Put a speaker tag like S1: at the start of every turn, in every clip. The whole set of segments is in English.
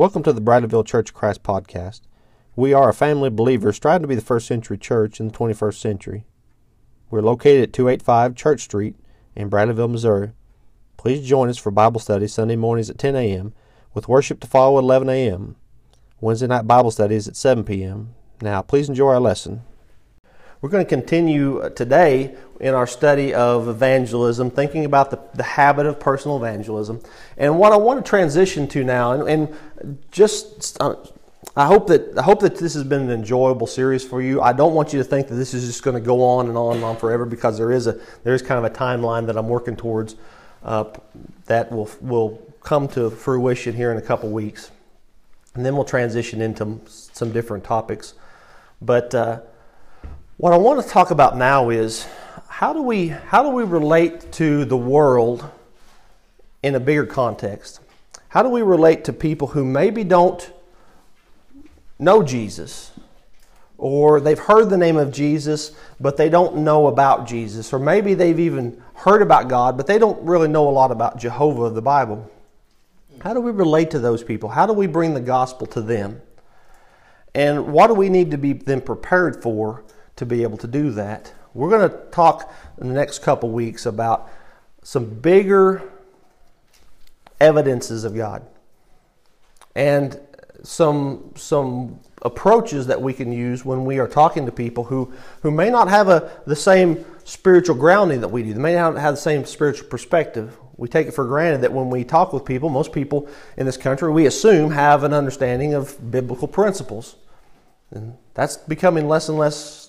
S1: Welcome to the Bradleyville Church of Christ podcast. We are a family of believers striving to be the first century church in the 21st century. We're located at 285 Church Street in Bradleyville, Missouri. Please join us for Bible study Sunday mornings at 10 a.m. with worship to follow at 11 a.m. Wednesday night Bible studies at 7 p.m. Now, please enjoy our lesson. We're going to continue uh, today in our study of evangelism, thinking about the, the habit of personal evangelism. And what I want to transition to now, and, and just uh, I hope that I hope that this has been an enjoyable series for you. I don't want you to think that this is just going to go on and on and on forever because there is a there is kind of a timeline that I'm working towards uh, that will will come to fruition here in a couple weeks, and then we'll transition into some different topics. But uh, what I want to talk about now is how do we how do we relate to the world in a bigger context? How do we relate to people who maybe don't know Jesus or they've heard the name of Jesus but they don't know about Jesus or maybe they've even heard about God but they don't really know a lot about Jehovah of the Bible? How do we relate to those people? How do we bring the gospel to them? And what do we need to be then prepared for to be able to do that. We're going to talk in the next couple weeks about some bigger evidences of God and some some approaches that we can use when we are talking to people who, who may not have a, the same spiritual grounding that we do. They may not have the same spiritual perspective. We take it for granted that when we talk with people, most people in this country, we assume have an understanding of biblical principles. And that's becoming less and less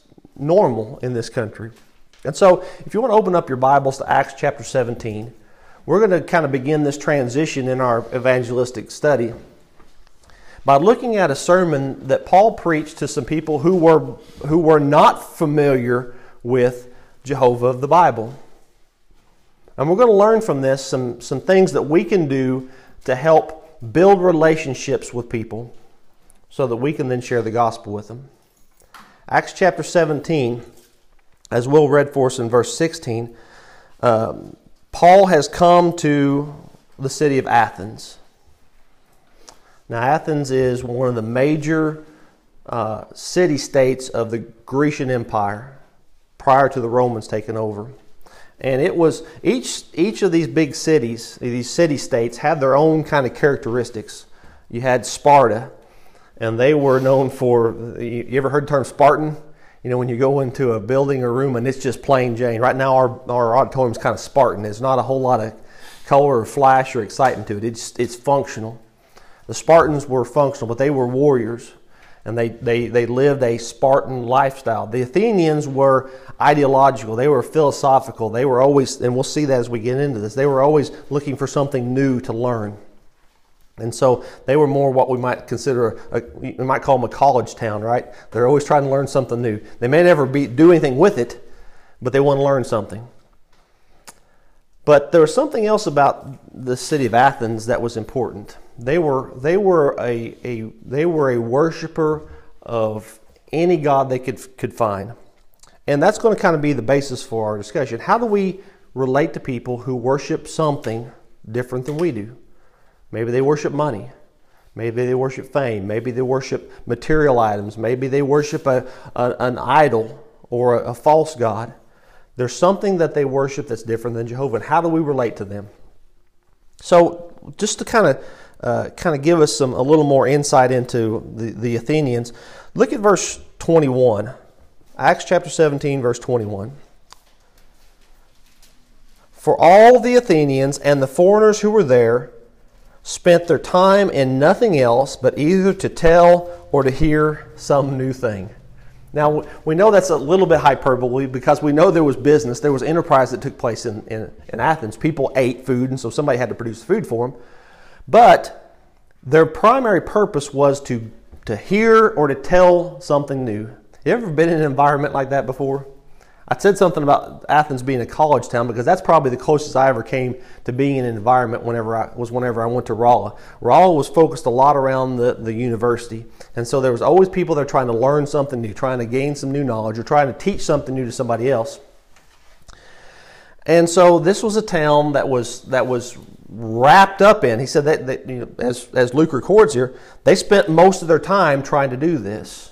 S1: normal in this country. And so, if you want to open up your Bibles to Acts chapter 17, we're going to kind of begin this transition in our evangelistic study by looking at a sermon that Paul preached to some people who were, who were not familiar with Jehovah of the Bible. And we're going to learn from this some, some things that we can do to help build relationships with people so that we can then share the gospel with them. Acts chapter 17, as Will read for us in verse 16, um, Paul has come to the city of Athens. Now, Athens is one of the major uh, city states of the Grecian Empire prior to the Romans taking over. And it was each each of these big cities, these city states, had their own kind of characteristics. You had Sparta, and they were known for. You ever heard the term Spartan? You know, when you go into a building or room and it's just plain Jane. Right now, our our auditorium is kind of Spartan. There's not a whole lot of color or flash or excitement to it. It's it's functional. The Spartans were functional, but they were warriors, and they they they lived a Spartan lifestyle. The Athenians were ideological. They were philosophical. They were always, and we'll see that as we get into this. They were always looking for something new to learn. And so they were more what we might consider, a, we might call them a college town, right? They're always trying to learn something new. They may never be, do anything with it, but they want to learn something. But there was something else about the city of Athens that was important. They were, they were, a, a, they were a worshiper of any god they could, could find. And that's going to kind of be the basis for our discussion. How do we relate to people who worship something different than we do? Maybe they worship money. Maybe they worship fame. Maybe they worship material items. Maybe they worship a, a an idol or a, a, false God. There's something that they worship that's different than Jehovah. And how do we relate to them? So, just to kind of uh, kind of give us some a little more insight into the, the Athenians, look at verse 21. Acts chapter 17, verse 21. For all the Athenians and the foreigners who were there spent their time in nothing else but either to tell or to hear some new thing. Now, we know that's a little bit hyperbole because we know there was business, there was enterprise that took place in, in, in Athens. People ate food, and so somebody had to produce food for them. But their primary purpose was to, to hear or to tell something new. You ever been in an environment like that before? I said something about Athens being a college town because that's probably the closest I ever came to being in an environment whenever I was whenever I went to Rolla. Rolla was focused a lot around the, the university. And so there was always people there trying to learn something new, trying to gain some new knowledge, or trying to teach something new to somebody else. And so this was a town that was that was wrapped up in. He said that, that you know, as as Luke records here, they spent most of their time trying to do this.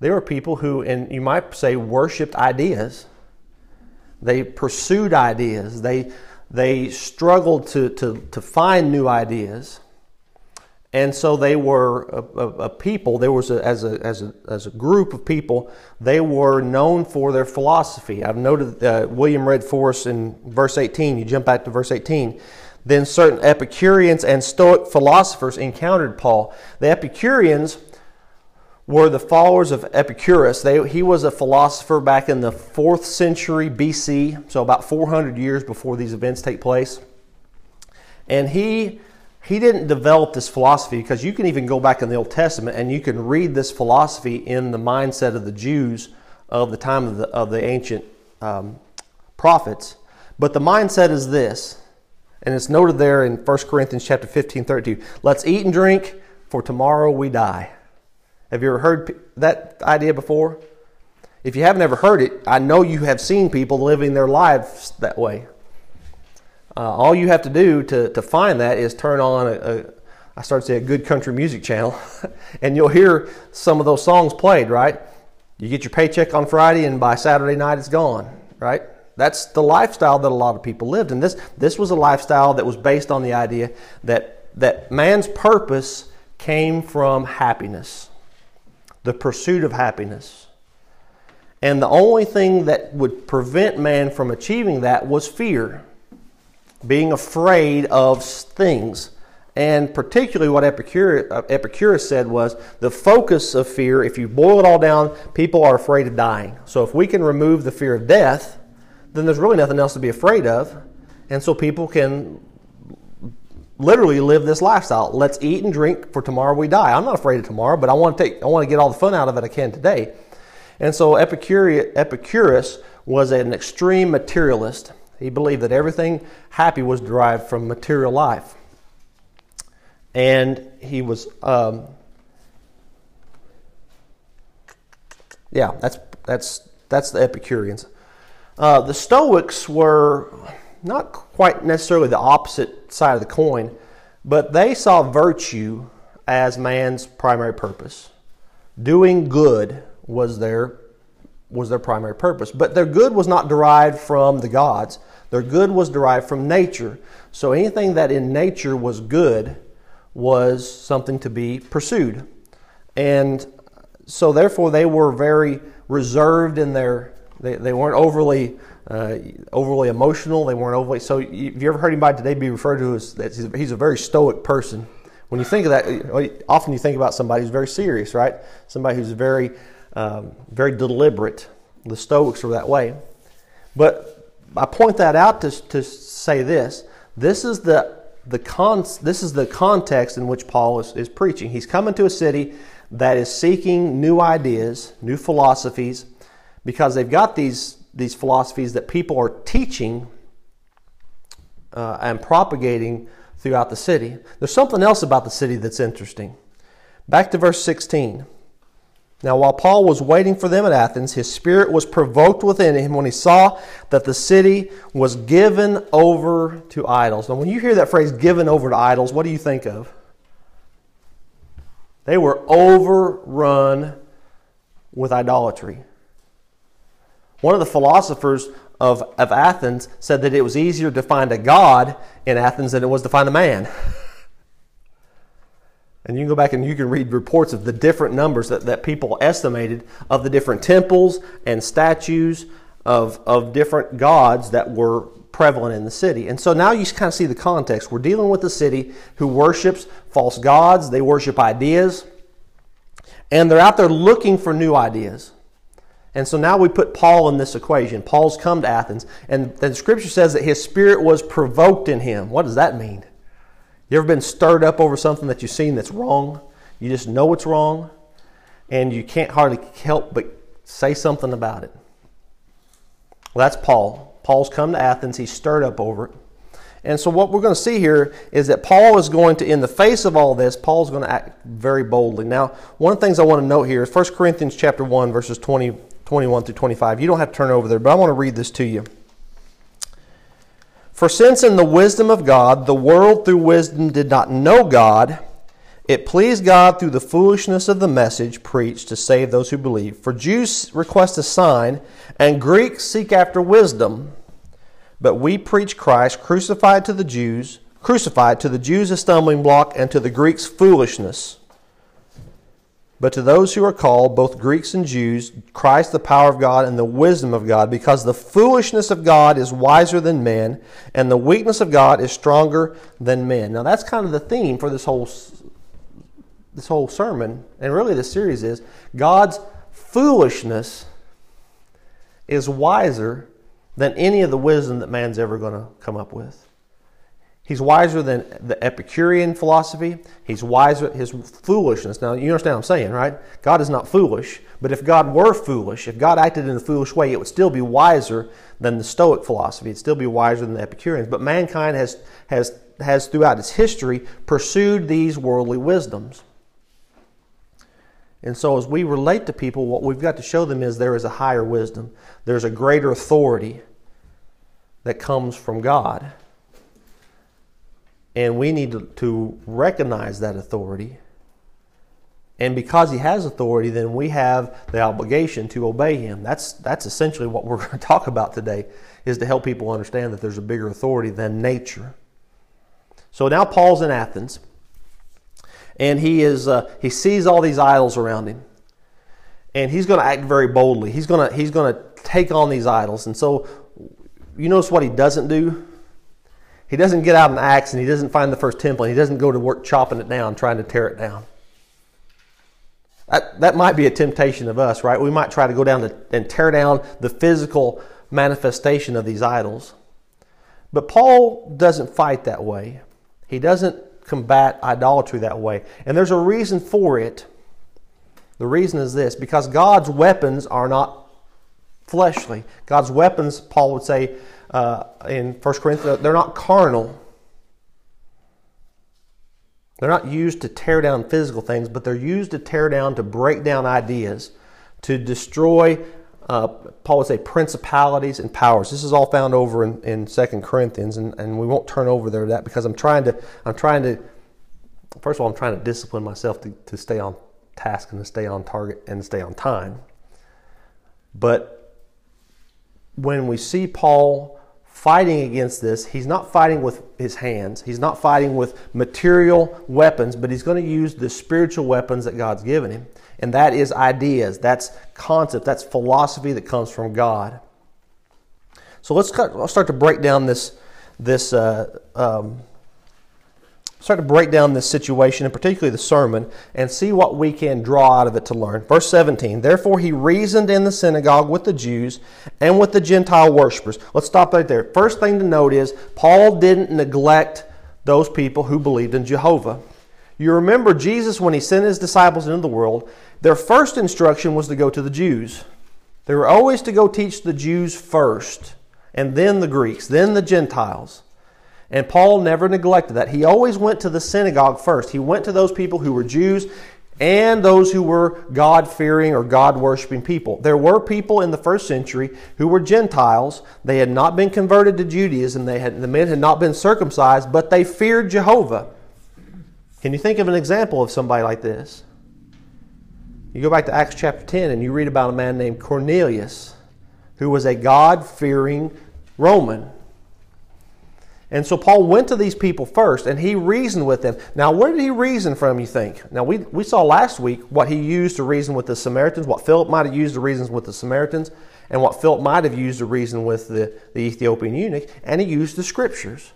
S1: There were people who, and you might say, worshipped ideas. They pursued ideas. They they struggled to to to find new ideas. And so they were a, a, a people. There was a, as a as a as a group of people. They were known for their philosophy. I've noted uh, William read for us in verse 18. You jump back to verse 18. Then certain Epicureans and Stoic philosophers encountered Paul. The Epicureans were the followers of Epicurus. They, he was a philosopher back in the fourth century BC, so about 400 years before these events take place. And he he didn't develop this philosophy because you can even go back in the Old Testament and you can read this philosophy in the mindset of the Jews of the time of the, of the ancient um, prophets. But the mindset is this, and it's noted there in 1 Corinthians chapter 15, 32. Let's eat and drink, for tomorrow we die. Have you ever heard that idea before? If you haven't ever heard it, I know you have seen people living their lives that way. Uh, all you have to do to, to find that is turn on a, a I started to say a good country music channel, and you'll hear some of those songs played, right? You get your paycheck on Friday, and by Saturday night it's gone, right? That's the lifestyle that a lot of people lived. And this, this was a lifestyle that was based on the idea that, that man's purpose came from happiness, the pursuit of happiness. And the only thing that would prevent man from achieving that was fear being afraid of things. And particularly what Epicurus, uh, Epicurus said was the focus of fear, if you boil it all down, people are afraid of dying. So if we can remove the fear of death, then there's really nothing else to be afraid of. And so people can literally live this lifestyle. Let's eat and drink for tomorrow we die. I'm not afraid of tomorrow, but I want to take I want to get all the fun out of it I can today. And so Epicurus, Epicurus was an extreme materialist. He believed that everything happy was derived from material life. And he was, um, yeah, that's, that's, that's the Epicureans. Uh, the Stoics were not quite necessarily the opposite side of the coin, but they saw virtue as man's primary purpose. Doing good was their was their primary purpose. But their good was not derived from the gods. Their good was derived from nature. So anything that in nature was good was something to be pursued. And so therefore they were very reserved in their they, they weren't overly uh, overly emotional. They weren't overly so. Have you ever heard anybody today be referred to as that he's a very stoic person? When you think of that, often you think about somebody who's very serious, right? Somebody who's very um, very deliberate. The Stoics were that way, but I point that out to, to say this. This is the, the con, this is the context in which Paul is, is preaching. He's coming to a city that is seeking new ideas, new philosophies, because they've got these, these philosophies that people are teaching uh, and propagating throughout the city. There's something else about the city that's interesting. Back to verse 16. Now, while Paul was waiting for them at Athens, his spirit was provoked within him when he saw that the city was given over to idols. Now, when you hear that phrase, given over to idols, what do you think of? They were overrun with idolatry. One of the philosophers of, of Athens said that it was easier to find a god in Athens than it was to find a man. And you can go back and you can read reports of the different numbers that, that people estimated of the different temples and statues of, of different gods that were prevalent in the city. And so now you kind of see the context. We're dealing with a city who worships false gods, they worship ideas, and they're out there looking for new ideas. And so now we put Paul in this equation. Paul's come to Athens, and the scripture says that his spirit was provoked in him. What does that mean? You ever been stirred up over something that you've seen that's wrong? You just know it's wrong, and you can't hardly help but say something about it. Well, that's Paul. Paul's come to Athens. He's stirred up over it. And so, what we're going to see here is that Paul is going to, in the face of all this, Paul's going to act very boldly. Now, one of the things I want to note here is 1 Corinthians chapter 1, verses 20, 21 through 25. You don't have to turn over there, but I want to read this to you. For since in the wisdom of God, the world through wisdom did not know God, it pleased God through the foolishness of the message preached to save those who believe. For Jews request a sign, and Greeks seek after wisdom. But we preach Christ crucified to the Jews, crucified to the Jews a stumbling block, and to the Greeks foolishness. But to those who are called, both Greeks and Jews, Christ the power of God and the wisdom of God, because the foolishness of God is wiser than men, and the weakness of God is stronger than men. Now that's kind of the theme for this whole this whole sermon, and really this series is God's foolishness is wiser than any of the wisdom that man's ever going to come up with. He's wiser than the Epicurean philosophy. He's wiser his foolishness. Now you understand what I'm saying, right? God is not foolish, but if God were foolish, if God acted in a foolish way, it would still be wiser than the Stoic philosophy. It'd still be wiser than the Epicureans. But mankind has has has throughout its history pursued these worldly wisdoms. And so, as we relate to people, what we've got to show them is there is a higher wisdom, there's a greater authority that comes from God. And we need to, to recognize that authority. And because he has authority, then we have the obligation to obey him. That's, that's essentially what we're going to talk about today, is to help people understand that there's a bigger authority than nature. So now Paul's in Athens and he is uh, he sees all these idols around him, and he's going to act very boldly. He's going to he's going to take on these idols, and so you notice what he doesn't do. He doesn't get out an axe and he doesn't find the first temple. And he doesn't go to work chopping it down, trying to tear it down. That, that might be a temptation of us, right? We might try to go down to, and tear down the physical manifestation of these idols. But Paul doesn't fight that way. He doesn't combat idolatry that way. And there's a reason for it. The reason is this because God's weapons are not fleshly. God's weapons, Paul would say uh, in 1 Corinthians, they're not carnal. They're not used to tear down physical things, but they're used to tear down, to break down ideas, to destroy, uh, Paul would say, principalities and powers. This is all found over in, in 2 Corinthians, and, and we won't turn over there that because I'm trying to, I'm trying to first of all, I'm trying to discipline myself to, to stay on task and to stay on target and stay on time. But when we see Paul fighting against this, he's not fighting with his hands, he's not fighting with material weapons, but he's going to use the spiritual weapons that God's given him. And that is ideas, that's concept, that's philosophy that comes from God. So let's, let's start to break down this, this uh, um, start to break down this situation, and particularly the sermon, and see what we can draw out of it to learn. Verse 17 Therefore he reasoned in the synagogue with the Jews and with the Gentile worshippers. Let's stop right there. First thing to note is Paul didn't neglect those people who believed in Jehovah. You remember Jesus, when he sent his disciples into the world, their first instruction was to go to the Jews. They were always to go teach the Jews first, and then the Greeks, then the Gentiles. And Paul never neglected that. He always went to the synagogue first. He went to those people who were Jews and those who were God fearing or God worshiping people. There were people in the first century who were Gentiles. They had not been converted to Judaism, they had, the men had not been circumcised, but they feared Jehovah. Can you think of an example of somebody like this? You go back to Acts chapter 10 and you read about a man named Cornelius who was a God fearing Roman. And so Paul went to these people first and he reasoned with them. Now, where did he reason from, you think? Now, we, we saw last week what he used to reason with the Samaritans, what Philip might have used to reason with the Samaritans, and what Philip might have used to reason with the, the Ethiopian eunuch, and he used the scriptures.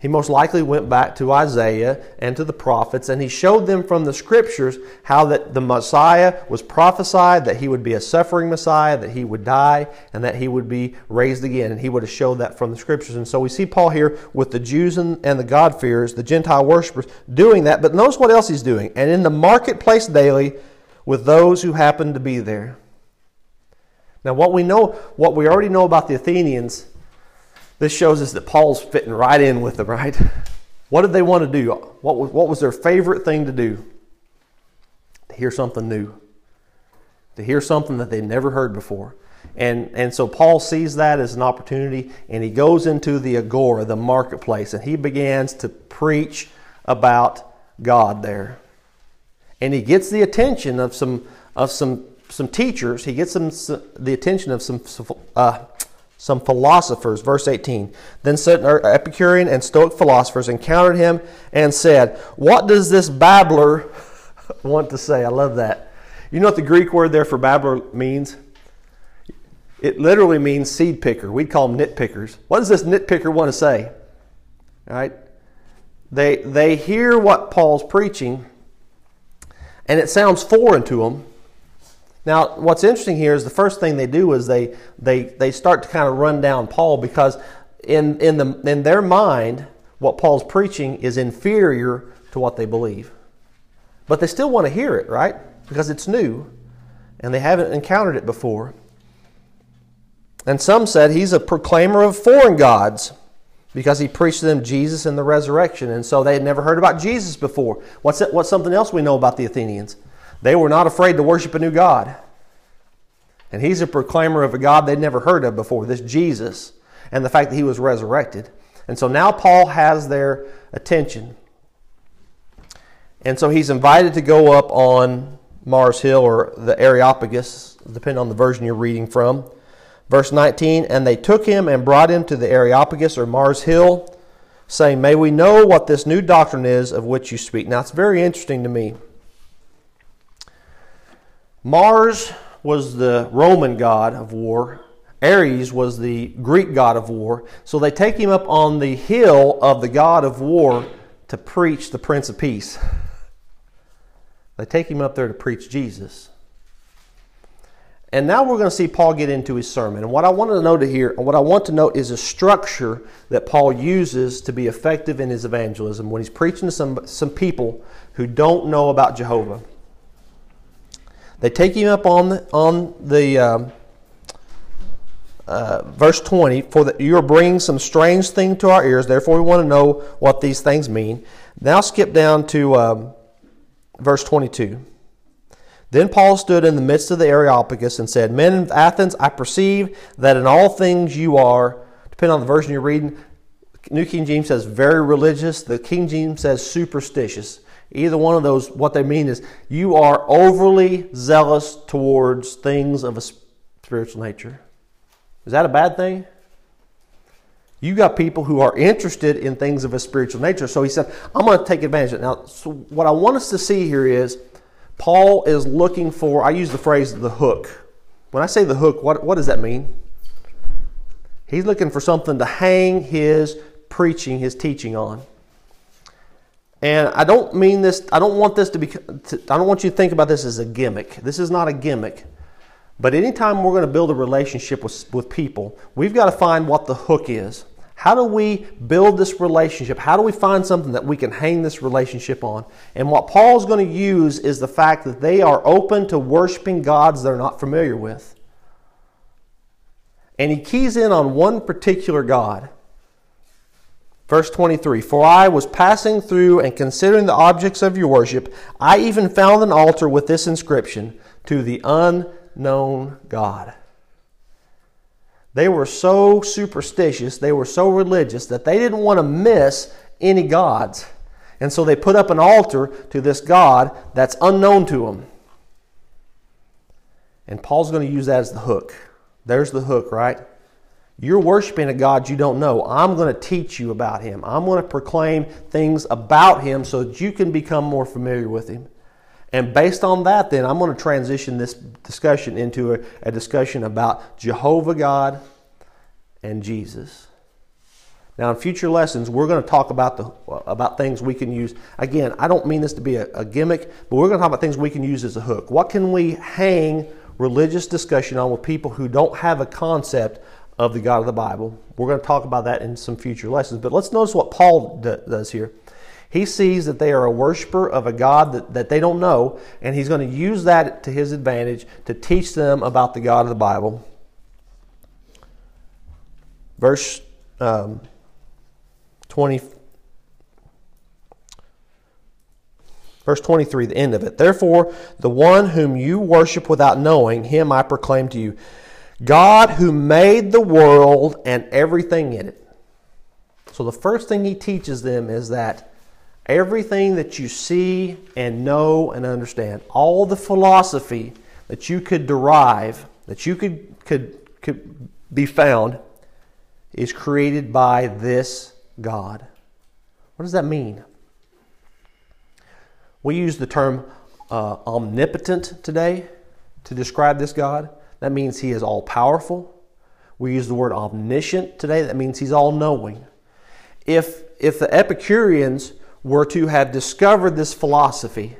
S1: He most likely went back to Isaiah and to the prophets, and he showed them from the scriptures how that the Messiah was prophesied, that he would be a suffering Messiah, that he would die, and that he would be raised again. And he would have showed that from the scriptures. And so we see Paul here with the Jews and, and the God-fearers, the Gentile worshippers, doing that. But notice what else he's doing. And in the marketplace daily with those who happen to be there. Now, what we know, what we already know about the Athenians this shows us that Paul's fitting right in with them, right? What did they want to do? What was, what was their favorite thing to do? To hear something new, to hear something that they'd never heard before. And, and so Paul sees that as an opportunity and he goes into the agora, the marketplace, and he begins to preach about God there. And he gets the attention of some, of some, some teachers, he gets some, the attention of some, uh, some philosophers. Verse 18 Then certain er, Epicurean and Stoic philosophers encountered him and said, What does this babbler want to say? I love that. You know what the Greek word there for babbler means? It literally means seed picker. We'd call them nitpickers. What does this nitpicker want to say? All right? They, they hear what Paul's preaching, and it sounds foreign to them. Now, what's interesting here is the first thing they do is they, they, they start to kind of run down Paul because in, in, the, in their mind, what Paul's preaching is inferior to what they believe. But they still want to hear it, right? Because it's new and they haven't encountered it before. And some said he's a proclaimer of foreign gods because he preached to them Jesus and the resurrection. And so they had never heard about Jesus before. What's, that, what's something else we know about the Athenians? They were not afraid to worship a new God. And he's a proclaimer of a God they'd never heard of before, this Jesus, and the fact that he was resurrected. And so now Paul has their attention. And so he's invited to go up on Mars Hill or the Areopagus, depending on the version you're reading from. Verse 19, and they took him and brought him to the Areopagus or Mars Hill, saying, May we know what this new doctrine is of which you speak. Now, it's very interesting to me. Mars was the Roman god of war. Ares was the Greek god of war. So they take him up on the hill of the god of war to preach the Prince of Peace. They take him up there to preach Jesus. And now we're going to see Paul get into his sermon. And what I want to note here, and what I want to note is a structure that Paul uses to be effective in his evangelism when he's preaching to some, some people who don't know about Jehovah. They take him up on the, on the um, uh, verse 20, for that you are bringing some strange thing to our ears, therefore we want to know what these things mean. Now skip down to um, verse 22. Then Paul stood in the midst of the Areopagus and said, Men of Athens, I perceive that in all things you are, depending on the version you're reading, New King James says very religious, the King James says superstitious. Either one of those, what they mean is you are overly zealous towards things of a spiritual nature. Is that a bad thing? You got people who are interested in things of a spiritual nature. So he said, I'm going to take advantage of it. Now, so what I want us to see here is Paul is looking for, I use the phrase the hook. When I say the hook, what, what does that mean? He's looking for something to hang his preaching, his teaching on. And I don't mean this, I don't want this to be, to, I don't want you to think about this as a gimmick. This is not a gimmick. But anytime we're going to build a relationship with, with people, we've got to find what the hook is. How do we build this relationship? How do we find something that we can hang this relationship on? And what Paul's going to use is the fact that they are open to worshiping gods they're not familiar with. And he keys in on one particular God. Verse 23 For I was passing through and considering the objects of your worship, I even found an altar with this inscription To the unknown God. They were so superstitious, they were so religious that they didn't want to miss any gods. And so they put up an altar to this God that's unknown to them. And Paul's going to use that as the hook. There's the hook, right? You're worshiping a God you don't know. I'm going to teach you about him. I'm going to proclaim things about him so that you can become more familiar with him. And based on that, then I'm going to transition this discussion into a, a discussion about Jehovah God and Jesus. Now, in future lessons, we're going to talk about the about things we can use. Again, I don't mean this to be a, a, gimmick, but we're going to talk about things we can use as a hook. What can we hang religious discussion on with people who don't have a concept of the God of the Bible? We're going to talk about that in some future lessons. But let's notice what Paul does here. He sees that they are a worshiper of a God that, that they don't know, and he's going to use that to his advantage to teach them about the God of the Bible. Verse um, 20. Verse 23, the end of it. Therefore, the one whom you worship without knowing, him I proclaim to you. God who made the world and everything in it. So the first thing he teaches them is that everything that you see and know and understand, all the philosophy that you could derive, that you could, could, could be found, is created by this God. What does that mean? We use the term uh, omnipotent today to describe this God. That means he is all powerful. We use the word omniscient today. That means he's all knowing. If, if the Epicureans were to have discovered this philosophy,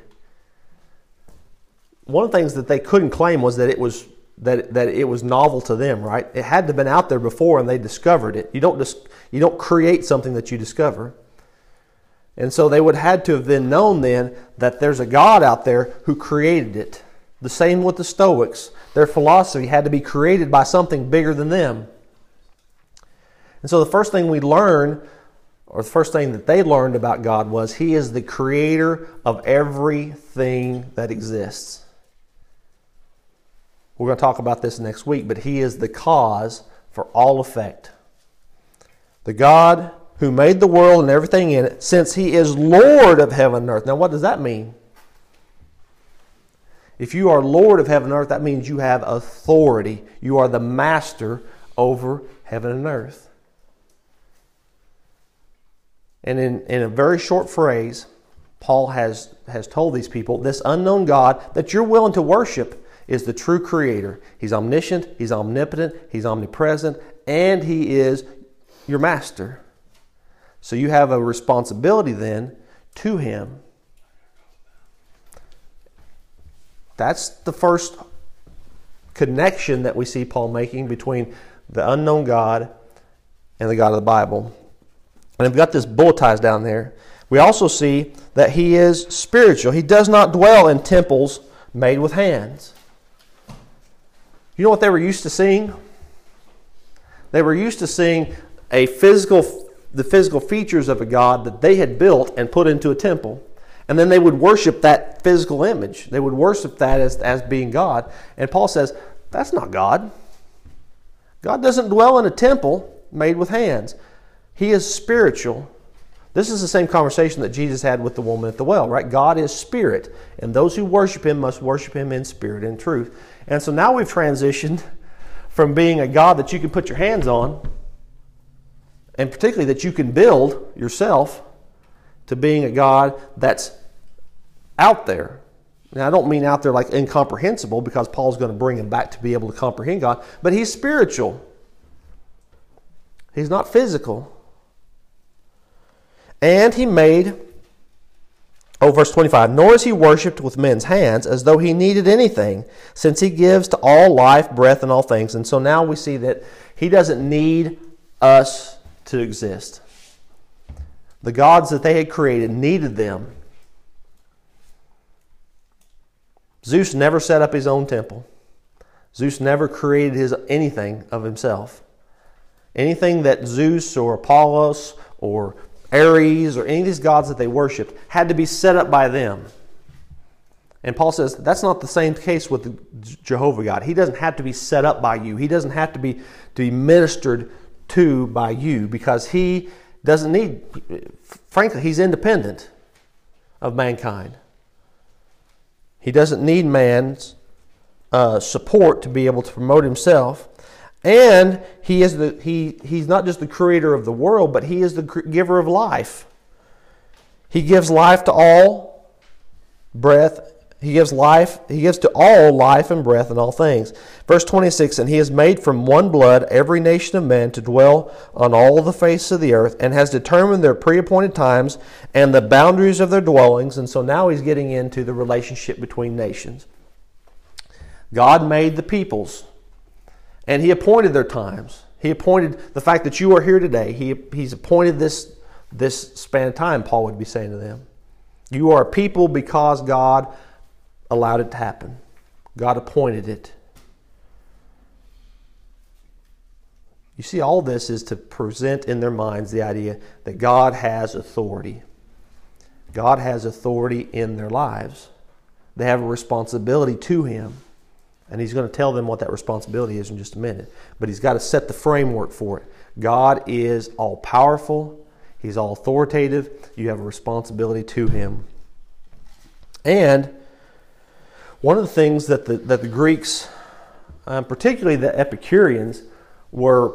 S1: one of the things that they couldn't claim was that it was that, that it was novel to them, right? It had to have been out there before and they discovered it. You don't, dis, you don't create something that you discover. And so they would have had to have been known then that there's a God out there who created it. The same with the Stoics. Their philosophy had to be created by something bigger than them. And so the first thing we learn, or the first thing that they learned about God was He is the creator of everything that exists. We're going to talk about this next week, but He is the cause for all effect. The God who made the world and everything in it, since He is Lord of heaven and earth. Now, what does that mean? If you are Lord of heaven and earth, that means you have authority. You are the master over heaven and earth. And in, in a very short phrase, Paul has, has told these people this unknown God that you're willing to worship is the true creator. He's omniscient, he's omnipotent, he's omnipresent, and he is your master. So you have a responsibility then to him. That's the first connection that we see Paul making between the unknown God and the God of the Bible. And we've got this bulletized down there. We also see that he is spiritual. He does not dwell in temples made with hands. You know what they were used to seeing? They were used to seeing a physical, the physical features of a God that they had built and put into a temple. And then they would worship that physical image. They would worship that as, as being God. And Paul says, that's not God. God doesn't dwell in a temple made with hands. He is spiritual. This is the same conversation that Jesus had with the woman at the well, right? God is spirit, and those who worship him must worship him in spirit and truth. And so now we've transitioned from being a God that you can put your hands on, and particularly that you can build yourself, to being a God that's out there. Now, I don't mean out there like incomprehensible because Paul's going to bring him back to be able to comprehend God, but he's spiritual. He's not physical. And he made Oh, verse 25, nor is he worshipped with men's hands as though he needed anything, since he gives to all life, breath, and all things. And so now we see that he doesn't need us to exist. The gods that they had created needed them. Zeus never set up his own temple. Zeus never created his anything of himself. Anything that Zeus or Apollos or Ares or any of these gods that they worshiped had to be set up by them. And Paul says that's not the same case with Jehovah God. He doesn't have to be set up by you. He doesn't have to be to be ministered to by you because he doesn't need frankly he's independent of mankind. He doesn't need man's uh, support to be able to promote himself. And he is the he he's not just the creator of the world, but he is the giver of life. He gives life to all breath. He gives life, he gives to all life and breath and all things. Verse 26 And he has made from one blood every nation of men to dwell on all the face of the earth, and has determined their pre appointed times and the boundaries of their dwellings. And so now he's getting into the relationship between nations. God made the peoples and he appointed their times. He appointed the fact that you are here today. He, he's appointed this, this span of time, Paul would be saying to them. You are a people because God allowed it to happen. God appointed it. You see, all this is to present in their minds the idea that God has authority. God has authority in their lives. They have a responsibility to Him. And he's going to tell them what that responsibility is in just a minute. But he's got to set the framework for it. God is all powerful, he's all authoritative. You have a responsibility to him. And one of the things that the, that the Greeks, um, particularly the Epicureans, were,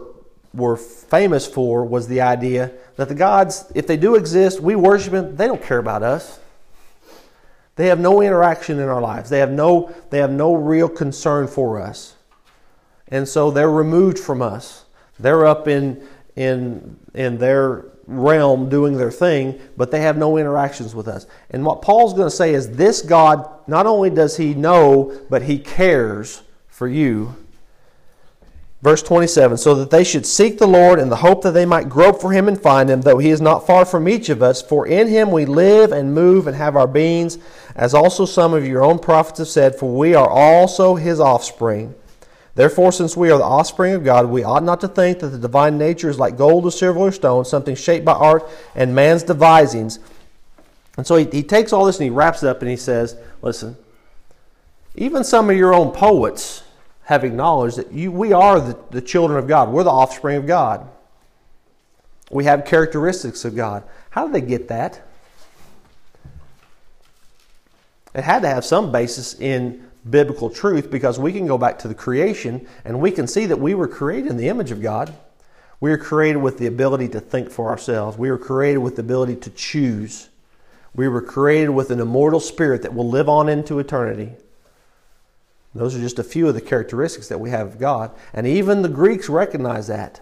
S1: were famous for was the idea that the gods, if they do exist, we worship them, they don't care about us. They have no interaction in our lives. They have no, they have no real concern for us. And so they're removed from us. They're up in, in, in their realm doing their thing, but they have no interactions with us. And what Paul's going to say is this God, not only does he know, but he cares for you. Verse 27 So that they should seek the Lord in the hope that they might grope for him and find him, though he is not far from each of us. For in him we live and move and have our beings, as also some of your own prophets have said, for we are also his offspring. Therefore, since we are the offspring of God, we ought not to think that the divine nature is like gold or silver or stone, something shaped by art and man's devisings. And so he, he takes all this and he wraps it up and he says, Listen, even some of your own poets have acknowledged that you, we are the, the children of God. We're the offspring of God. We have characteristics of God. How did they get that? It had to have some basis in biblical truth because we can go back to the creation and we can see that we were created in the image of God. We were created with the ability to think for ourselves. We were created with the ability to choose. We were created with an immortal spirit that will live on into eternity. Those are just a few of the characteristics that we have of God. And even the Greeks recognize that.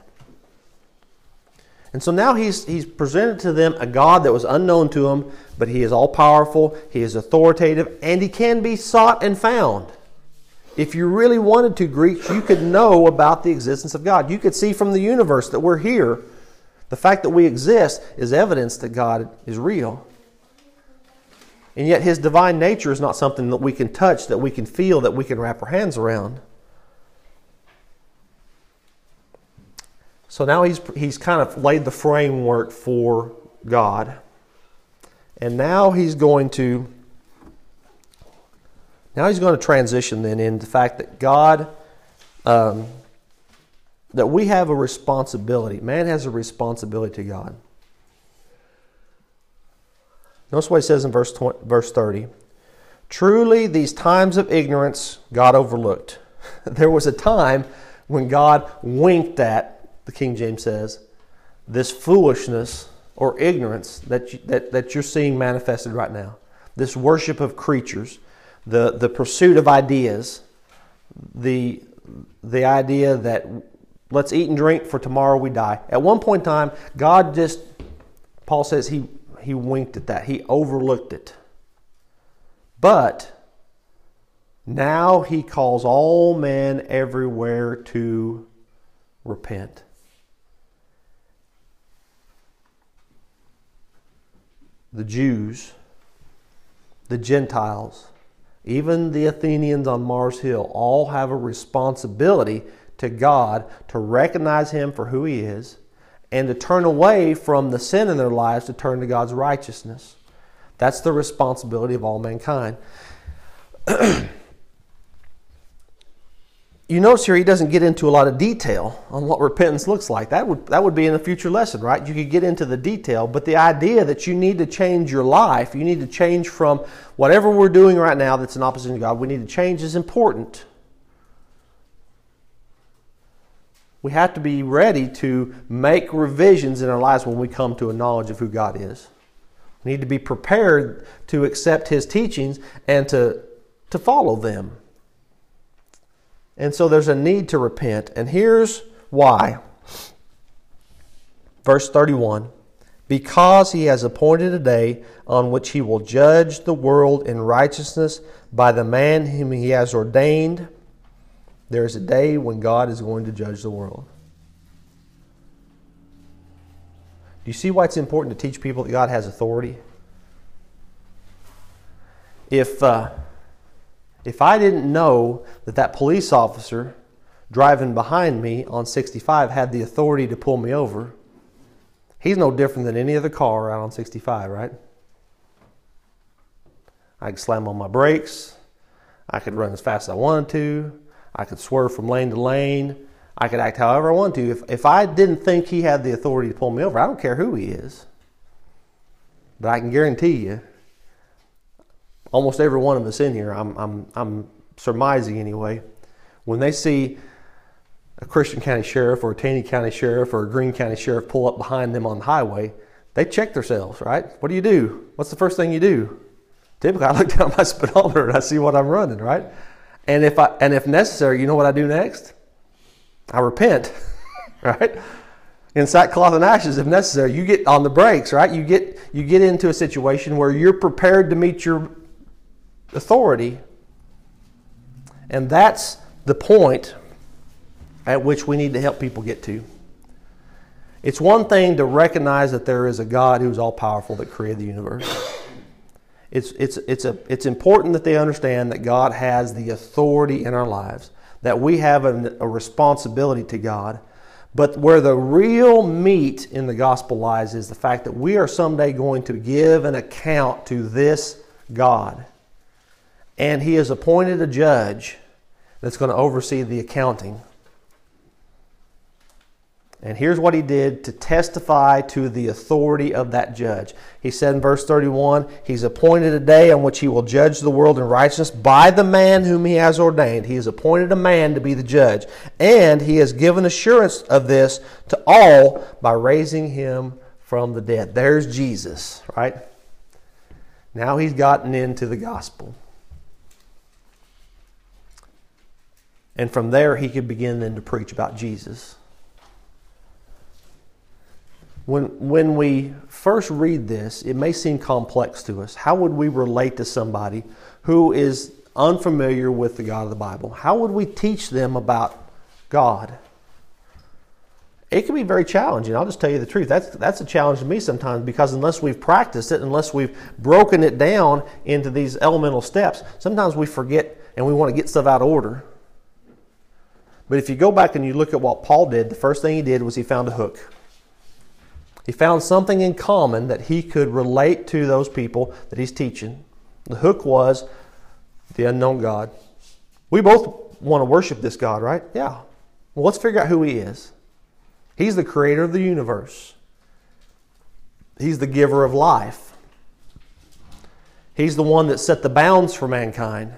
S1: And so now he's, he's presented to them a God that was unknown to them, but he is all powerful, he is authoritative, and he can be sought and found. If you really wanted to, Greeks, you could know about the existence of God. You could see from the universe that we're here. The fact that we exist is evidence that God is real. And yet, his divine nature is not something that we can touch, that we can feel, that we can wrap our hands around. So now he's, he's kind of laid the framework for God. And now he's going to now he's going to transition then in the fact that God um, that we have a responsibility. Man has a responsibility to God. Notice what he says in verse 20, verse 30. Truly, these times of ignorance God overlooked. there was a time when God winked at the King James says, this foolishness or ignorance that, you, that, that you're seeing manifested right now, this worship of creatures, the, the pursuit of ideas, the, the idea that let's eat and drink for tomorrow we die. At one point in time, God just, Paul says he, he winked at that, he overlooked it. But now he calls all men everywhere to repent. The Jews, the Gentiles, even the Athenians on Mars Hill all have a responsibility to God to recognize Him for who He is and to turn away from the sin in their lives to turn to God's righteousness. That's the responsibility of all mankind. you notice here he doesn't get into a lot of detail on what repentance looks like. That would that would be in a future lesson, right? You could get into the detail, but the idea that you need to change your life, you need to change from whatever we're doing right now that's in opposition to God, we need to change is important. We have to be ready to make revisions in our lives when we come to a knowledge of who God is. We need to be prepared to accept his teachings and to to follow them. And so there's a need to repent. And here's why. Verse 31 Because he has appointed a day on which he will judge the world in righteousness by the man whom he has ordained, there is a day when God is going to judge the world. Do you see why it's important to teach people that God has authority? If. Uh, if I didn't know that that police officer driving behind me on 65 had the authority to pull me over, he's no different than any other car out on 65, right? I could slam on my brakes. I could run as fast as I wanted to. I could swerve from lane to lane. I could act however I want to. If, if I didn't think he had the authority to pull me over, I don't care who he is. But I can guarantee you, almost every one of us in here, I'm, I'm, I'm surmising anyway, when they see a Christian County sheriff or a Taney County sheriff or a Greene County sheriff pull up behind them on the highway, they check themselves, right? What do you do? What's the first thing you do? Typically, I look down my speedometer and I see what I'm running, right? And if I and if necessary, you know what I do next? I repent, right? In sackcloth and ashes, if necessary, you get on the brakes, right? You get you get into a situation where you're prepared to meet your authority, and that's the point at which we need to help people get to. It's one thing to recognize that there is a God who's all powerful that created the universe. It's, it's, it's, a, it's important that they understand that God has the authority in our lives, that we have a, a responsibility to God. But where the real meat in the gospel lies is the fact that we are someday going to give an account to this God. And He has appointed a judge that's going to oversee the accounting and here's what he did to testify to the authority of that judge. He said in verse 31 He's appointed a day on which he will judge the world in righteousness by the man whom he has ordained. He has appointed a man to be the judge. And he has given assurance of this to all by raising him from the dead. There's Jesus, right? Now he's gotten into the gospel. And from there, he could begin then to preach about Jesus. When, when we first read this, it may seem complex to us. How would we relate to somebody who is unfamiliar with the God of the Bible? How would we teach them about God? It can be very challenging. I'll just tell you the truth. That's, that's a challenge to me sometimes because unless we've practiced it, unless we've broken it down into these elemental steps, sometimes we forget and we want to get stuff out of order. But if you go back and you look at what Paul did, the first thing he did was he found a hook. He found something in common that he could relate to those people that he's teaching. The hook was the unknown God. We both want to worship this God, right? Yeah. Well, let's figure out who he is. He's the creator of the universe, he's the giver of life. He's the one that set the bounds for mankind.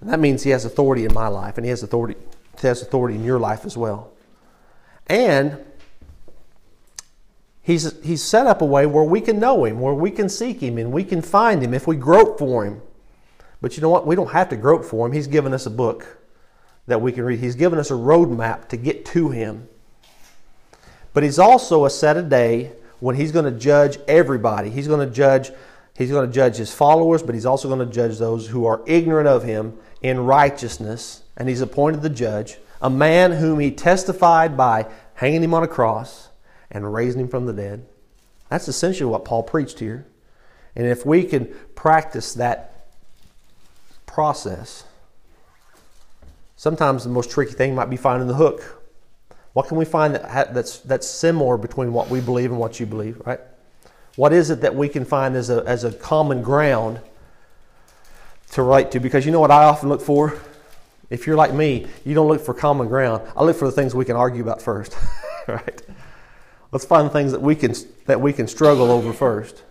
S1: And that means he has authority in my life, and he has authority, he has authority in your life as well. And He's, he's set up a way where we can know Him, where we can seek Him, and we can find Him if we grope for Him. But you know what? We don't have to grope for Him. He's given us a book that we can read. He's given us a roadmap to get to Him. But He's also a set a day when He's going to judge everybody. He's going to judge. He's going to judge His followers, but He's also going to judge those who are ignorant of Him in righteousness. And He's appointed the judge, a man whom He testified by hanging Him on a cross and raising him from the dead. That's essentially what Paul preached here. And if we can practice that process, sometimes the most tricky thing might be finding the hook. What can we find that, that's, that's similar between what we believe and what you believe, right? What is it that we can find as a, as a common ground to relate to? Because you know what I often look for? If you're like me, you don't look for common ground. I look for the things we can argue about first, right? Let's find things that we can that we can struggle over first.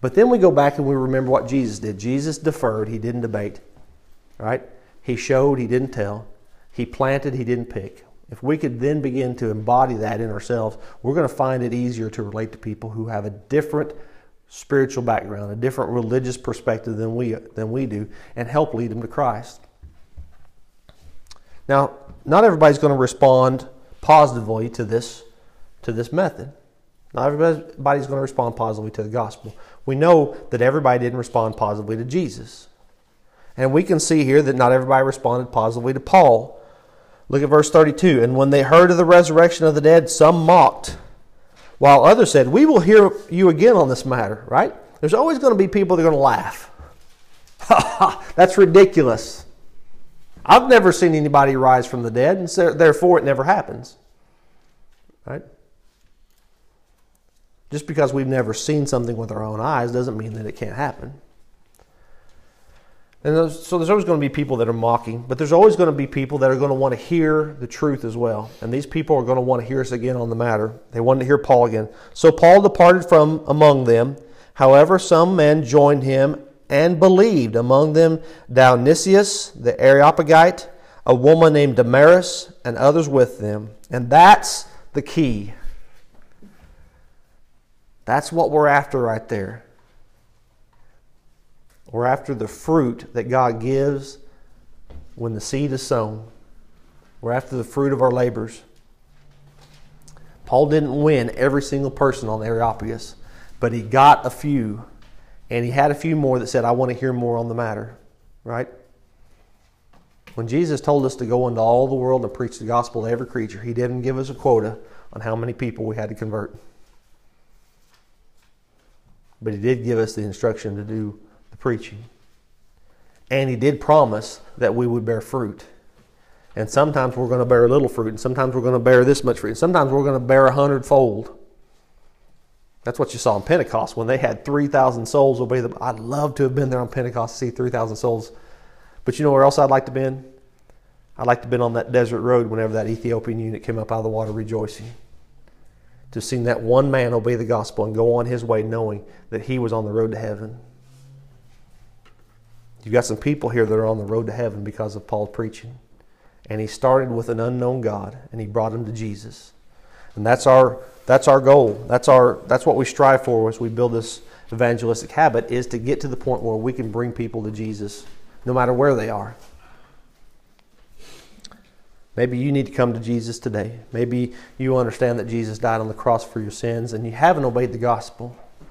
S1: But then we go back and we remember what Jesus did. Jesus deferred, he didn't debate. Right? He showed, he didn't tell. He planted, he didn't pick. If we could then begin to embody that in ourselves, we're going to find it easier to relate to people who have a different spiritual background, a different religious perspective than we than we do, and help lead them to Christ. Now, not everybody's going to respond positively to this to this method. Not everybody's going to respond positively to the gospel. We know that everybody didn't respond positively to Jesus. And we can see here that not everybody responded positively to Paul. Look at verse 32. And when they heard of the resurrection of the dead, some mocked, while others said, We will hear you again on this matter, right? There's always going to be people that are going to laugh. That's ridiculous. I've never seen anybody rise from the dead, and so therefore it never happens. Right? Just because we've never seen something with our own eyes doesn't mean that it can't happen. And so there's always going to be people that are mocking, but there's always going to be people that are going to want to hear the truth as well. And these people are going to want to hear us again on the matter. They wanted to hear Paul again. So Paul departed from among them. However, some men joined him and believed, among them Dionysius the Areopagite, a woman named Damaris, and others with them. And that's the key. That's what we're after right there. We're after the fruit that God gives when the seed is sown. We're after the fruit of our labors. Paul didn't win every single person on Areopagus, but he got a few, and he had a few more that said, I want to hear more on the matter. Right? When Jesus told us to go into all the world and preach the gospel to every creature, he didn't give us a quota on how many people we had to convert. But he did give us the instruction to do preaching. And he did promise that we would bear fruit. And sometimes we're going to bear a little fruit, and sometimes we're going to bear this much fruit, and sometimes we're going to bear a hundredfold. That's what you saw in Pentecost when they had 3,000 souls obey the. I'd love to have been there on Pentecost to see 3,000 souls. But you know where else I'd like to have been? I'd like to have been on that desert road whenever that Ethiopian eunuch came up out of the water rejoicing. To see that one man obey the gospel and go on his way knowing that he was on the road to heaven. You've got some people here that are on the road to heaven because of Paul's preaching. And he started with an unknown God and he brought them to Jesus. And that's our that's our goal. That's our that's what we strive for as we build this evangelistic habit is to get to the point where we can bring people to Jesus no matter where they are. Maybe you need to come to Jesus today. Maybe you understand that Jesus died on the cross for your sins and you haven't obeyed the gospel. I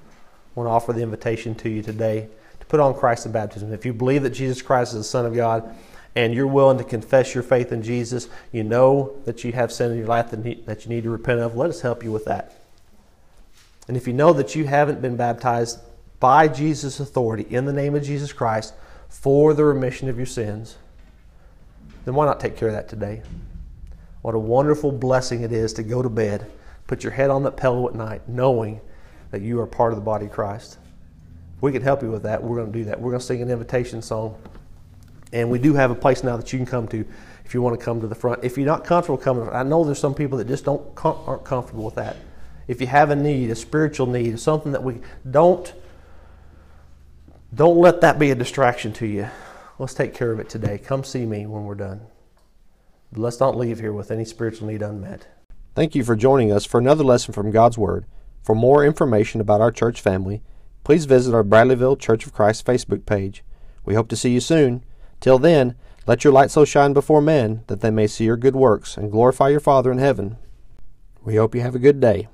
S1: want to offer the invitation to you today put on Christ in baptism. If you believe that Jesus Christ is the Son of God and you're willing to confess your faith in Jesus, you know that you have sin in your life that you need to repent of, let us help you with that. And if you know that you haven't been baptized by Jesus' authority in the name of Jesus Christ for the remission of your sins, then why not take care of that today? What a wonderful blessing it is to go to bed, put your head on that pillow at night, knowing that you are part of the body of Christ we can help you with that, we're going to do that. We're going to sing an invitation song. And we do have a place now that you can come to if you want to come to the front. If you're not comfortable coming, I know there's some people that just don't aren't comfortable with that. If you have a need, a spiritual need, something that we don't don't let that be a distraction to you. Let's take care of it today. Come see me when we're done. But let's not leave here with any spiritual need unmet.
S2: Thank you for joining us for another lesson from God's Word. For more information about our church family, please visit our Bradleyville Church of Christ Facebook page. We hope to see you soon. Till then, let your light so shine before men that they may see your good works and glorify your Father in heaven. We hope you have a good day.